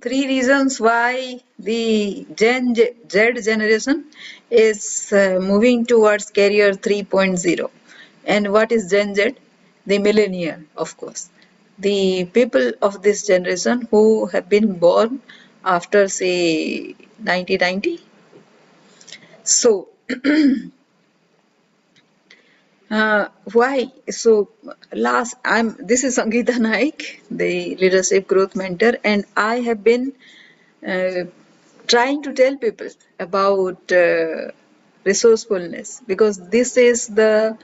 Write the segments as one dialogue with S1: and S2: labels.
S1: three reasons why the Gen Z generation is uh, moving towards career 3.0. And what is Gen Z? The millennial, of course. The people of this generation who have been born after, say, 1990. So, uh, why? So, last, I'm. This is Sangeeta Naik, the leadership growth mentor, and I have been uh, trying to tell people about uh, resourcefulness because this is the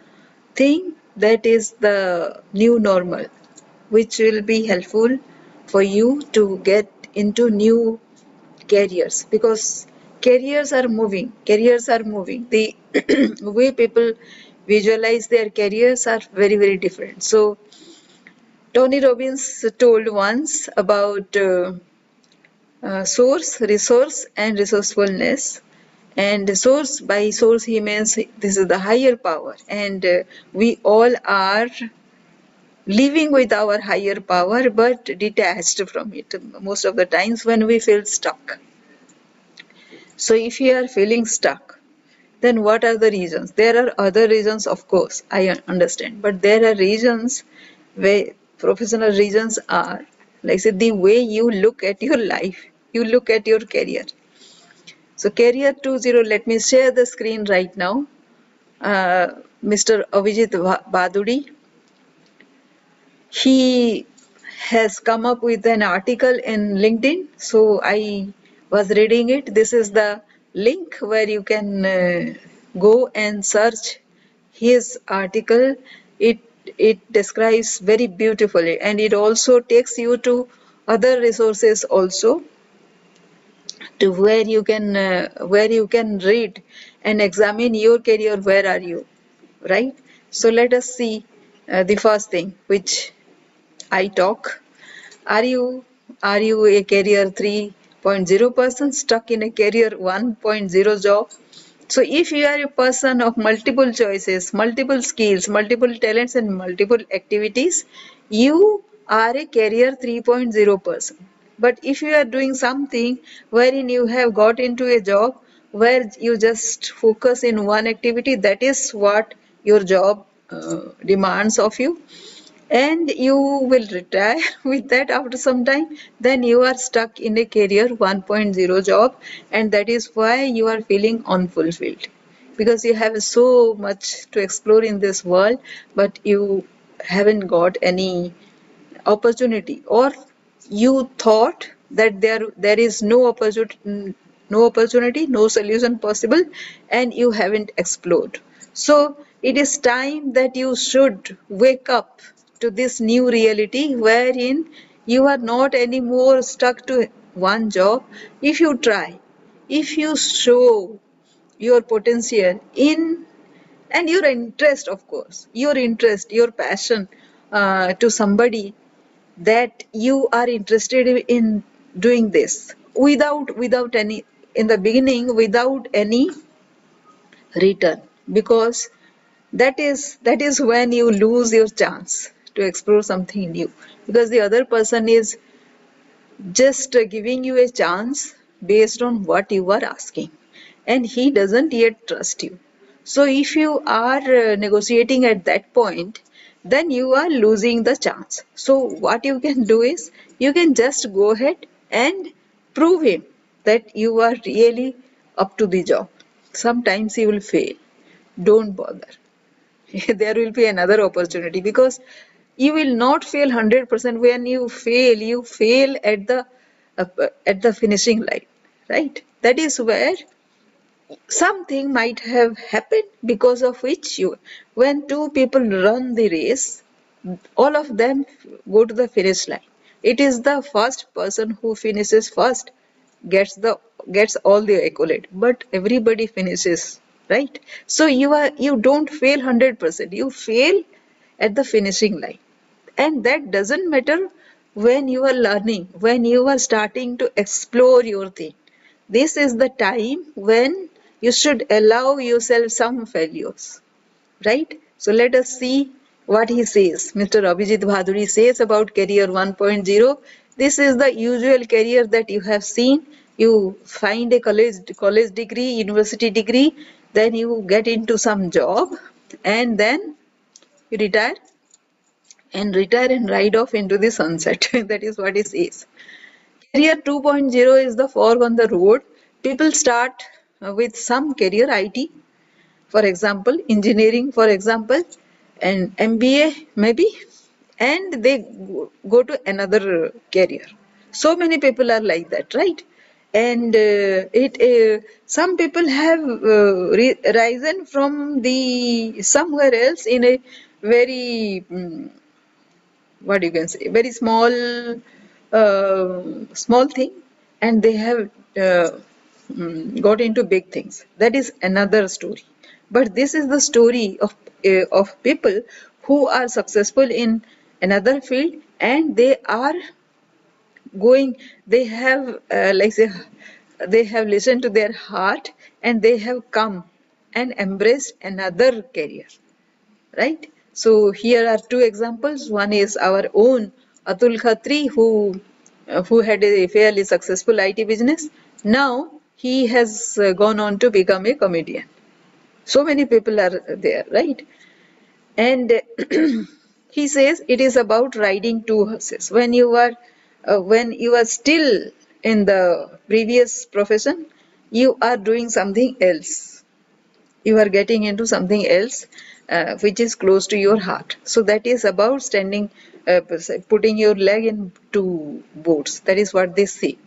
S1: thing that is the new normal which will be helpful for you to get into new careers because careers are moving careers are moving the way people visualize their careers are very very different. So tony robbins told once about uh, uh, source resource and resourcefulness. And source by source he means this is the higher power. And uh, we all are living with our higher power but detached from it. Most of the times when we feel stuck. So if you are feeling stuck then what are the reasons? There are other reasons of course i understand. But there are reasons where professional reasons are like say the way you look at your life you look at your career. So career 20 let me share the screen right now. Uh, mr abhijit bhaduri. He has come up with an article in LinkedIn. So I was reading it. This is the link where you can uh, go and search his article. It it describes very beautifully and it also takes you to other resources also to where you can uh, where you can read and examine your career. Where are you? Right? So let us see uh, the first thing which i talk. Are you are you a career 3 0% stuck in a career 1.0 job. So if you are a person of multiple choices multiple skills multiple talents and multiple activities you are a career 3.0 person but if you are doing something wherein you have got into a job where you just focus in one activity that is what your job uh, demands of you and you will retire with that after some time. Then you are stuck in a career 1.0 job. And that is why you are feeling unfulfilled. Because you have so much to explore in this world but you haven't got any opportunity. Or you thought that there there is no opportunity no opportunity no solution possible and you haven't explored. So it is time that you should wake up to this new reality wherein you are not anymore stuck to one job. If you try if you show your potential in and your interest of course your interest your passion uh, to somebody that you are interested in doing this without without any in the beginning without any return. Because that is that is when you lose your chance to explore something new. Because the other person is just giving you a chance based on what you are asking. And he doesn't yet trust you. So if you are uh, negotiating at that point then you are losing the chance. So what you can do is you can just go ahead and prove him that you are really up to the job. Sometimes you will fail. Don't bother. There will be another opportunity because you will not fail 100% when you fail. You fail at the uh, at the finishing line right? That is where something might have happened because of which you when two people run the race all of them go to the finish line. It is the first person who finishes first gets the gets all the accolade but everybody finishes right? So you are you don't fail 100% you fail at the finishing line and that doesn't matter when you are learning when you are starting to explore your thing. This is the time when you should allow yourself some failures right? So let us see what he says. Mr abhijit bhaduri says about career 1.0 this is the usual career that you have seen. You find a college college degree university degree then you get into some job and then you retire and retire and ride off into the sunset. That is what it says. Career 2.0 is the fog on the road. People start uh, with some career it for example engineering for example and mba maybe and they go to another career. So many people are like that right? And uh, it uh, some people have uh, risen from the somewhere else in a very um, what you can say very small uh, small thing and they have uh, um, got into big things. That is another story. But this is the story of uh, of people who are successful in another field and they are going they have uh, like say they have listened to their heart and they have come and embraced another career. Right so here are two examples. One is our own atul khatri who uh, who had a fairly successful it business. Now he has uh, gone on to become a comedian. So many people are there right? And he says it is about riding two horses. When you are uh, when you are still in the previous profession you are doing something else. You are getting into something else uh, which is close to your heart. So that is about standing uh, putting your leg in two boats. That is what they say.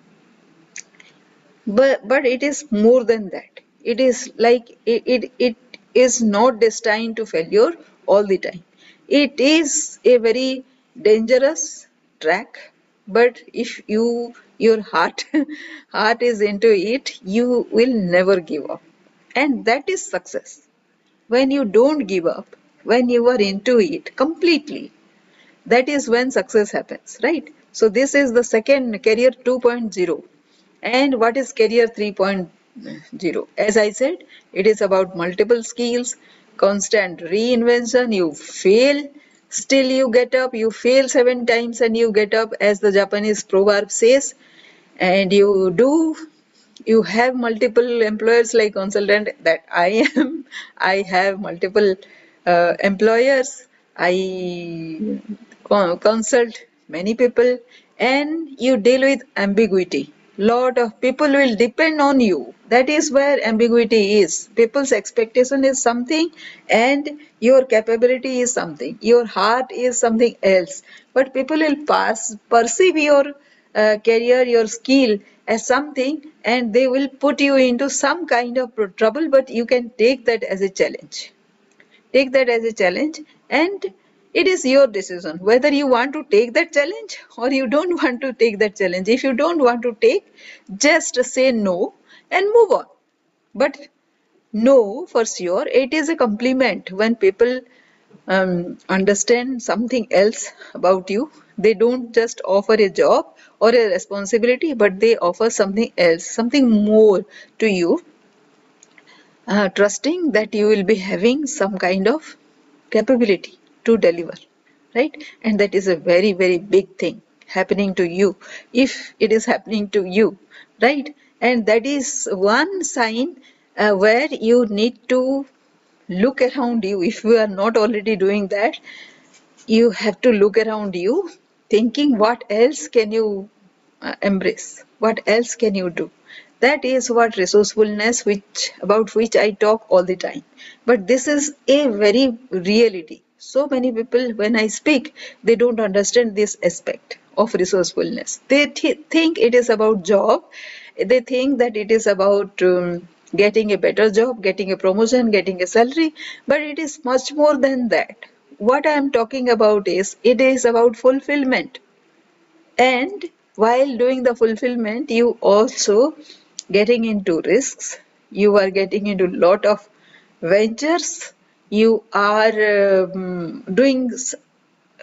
S1: But but it is more than that. It is like it, it, it is not destined to failure all the time. It is a very dangerous track but if you your heart heart is into it you will never give up. And that is success when you don't give up when you are into it completely that is when success happens right? So this is the second career 2.0 and what is career 3.0 as i said it is about multiple skills constant reinvention. You fail still you get up. You fail seven times and you get up as the japanese proverb says. And you do you have multiple employers like consultant that i am i have multiple uh, employers. I consult many people and you deal with ambiguity. Lot of people will depend on you. That is where ambiguity is. People's expectation is something and your capability is something. Your heart is something else. But people will pass perceive your uh, career your skill as something and they will put you into some kind of trouble but you can take that as a challenge. Take that as a challenge and it is your decision whether you want to take that challenge or you don't want to take that challenge. If you don't want to take just say no and move on. But no for sure it is a compliment when people um, understand something else about you they don't just offer a job or a responsibility but they offer something else something more to you. Uh, trusting that you will be having some kind of capability to deliver right? And that is a very very big thing happening to you if it is happening to you right? And that is one sign uh, where you need to look around you. If you are not already doing that you have to look around you thinking what else can you uh, embrace? What else can you do? That is what resourcefulness which about which i talk all the time. But this is a very reality. So many people when i speak they don't understand this aspect of resourcefulness. They th think it is about job. They think that it is about um, getting a better job getting a promotion getting a salary. But it is much more than that what i am talking about is it is about fulfillment. And while doing the fulfillment you also getting into risks. You are getting into lot of ventures. You are um, doing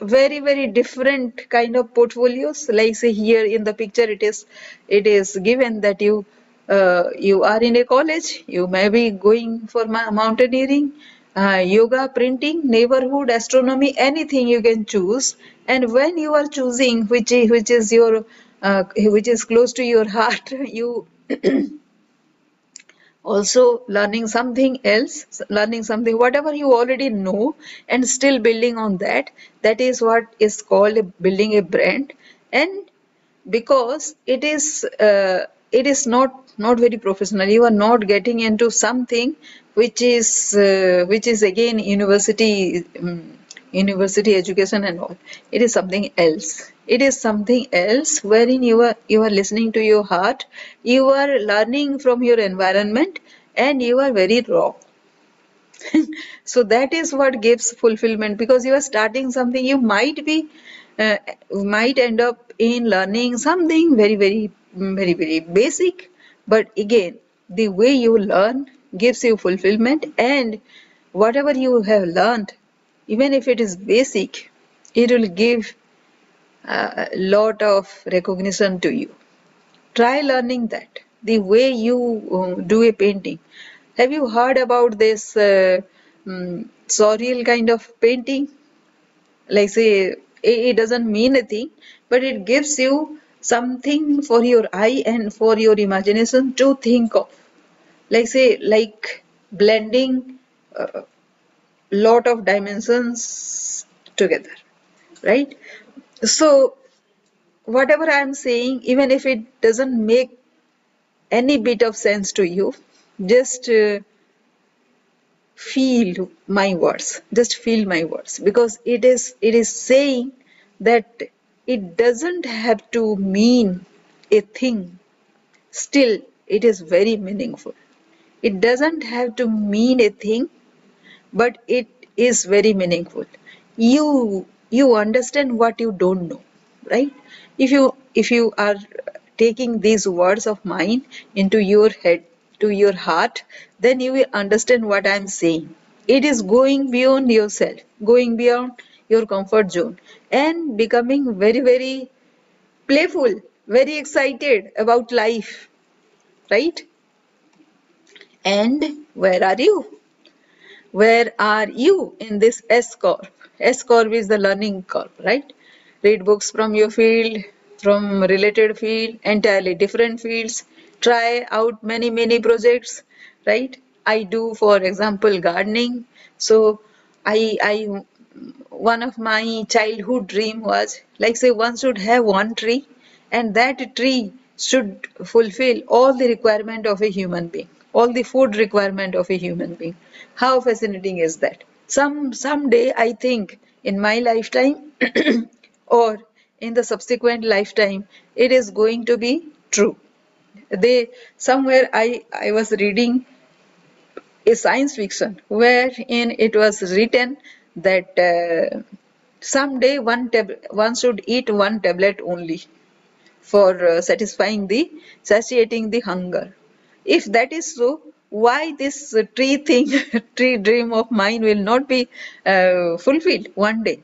S1: very very different kind of portfolios. Like say here in the picture it is it is given that you uh, you are in a college. You may be going for mountaineering uh, yoga, printing, neighborhood, astronomy, anything you can choose. And when you are choosing which is, which is your uh, which is close to your heart, you also learning something else, learning something whatever you already know, and still building on that. That is what is called building a brand. And because it is uh, it is not not very professional. You are not getting into something which is uh, which is again university um, university education and all. It is something else. It is something else wherein you are you are listening to your heart. You are learning from your environment and you are very raw. So that is what gives fulfillment. Because you are starting something you might be uh, might end up in learning something very very very very basic. But again the way you learn gives you fulfillment and whatever you have learned even if it is basic it will give a lot of recognition to you. Try learning that. The way you uh, do a painting. Have you heard about this uh, um, surreal kind of painting? Like say it doesn't mean a thing but it gives you something for your eye and for your imagination to think of. Like say like blending a lot of dimensions together right? So whatever i'm saying even if it doesn't make any bit of sense to you just uh, feel my words just feel my words. Because it is it is saying that it doesn't have to mean a thing. Still it is very meaningful. It doesn't have to mean a thing but it is very meaningful. You you understand what you don't know right? If you if you are taking these words of mine into your head to your heart, then you will understand what I am saying. It is going beyond yourself, going beyond your comfort zone, and becoming very, very playful, very excited about life, right? And where are you? Where are you in this S curve? S curve is the learning curve, right? Read books from your field, from related field, entirely different fields, try out many many projects right i do for example gardening so i i one of my childhood dream was like say one should have one tree and that tree should fulfill all the requirement of a human being all the food requirement of a human being. How fascinating is that? Some someday i think in my lifetime or in the subsequent lifetime it is going to be true. They somewhere i i was reading a science fiction wherein it was written that uh, someday one one should eat one tablet only for uh, satisfying the satiating the hunger. If that is so why this uh, tree thing tree dream of mine will not be uh, fulfilled one day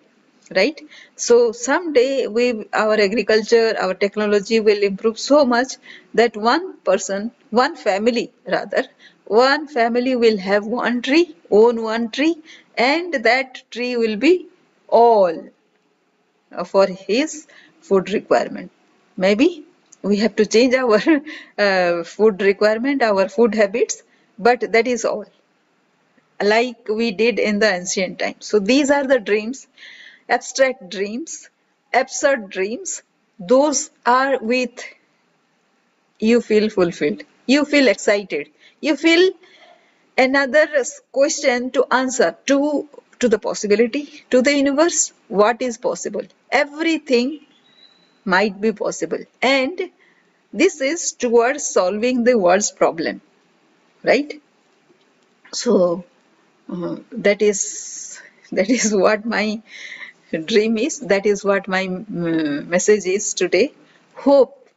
S1: right? So someday we our agriculture our technology will improve so much that one person one family rather one family will have one tree own one tree and that tree will be all for his food requirement maybe we have to change our uh, food requirement our food habits but that is all like we did in the ancient times so these are the dreams abstract dreams, absurd dreams, those are with you feel fulfilled. You feel excited. You feel another question to answer to to the possibility to the universe what is possible everything might be possible and this is towards solving the world's problem right so uh, that is that is what my dream is. That is what my um, message is today. Hope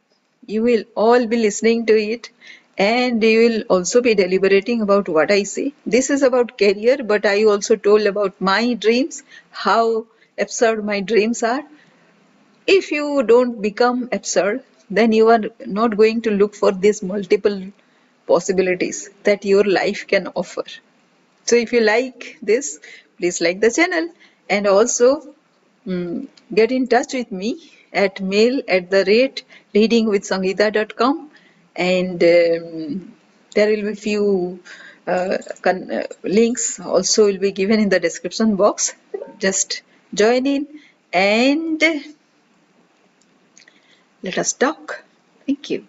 S1: you will all be listening to it and you will also be deliberating about what I say. This is about career, but I also told about my dreams, how absurd my dreams are. If you don't become absurd, then you are not going to look for these multiple possibilities that your life can offer. So if you like this, please like the channel and also mm, get in touch with me at mail at the rate readingwithsangeeta.com and um, there will be few uh, uh, links also will be given in the description box. Just join in and let us talk. Thank you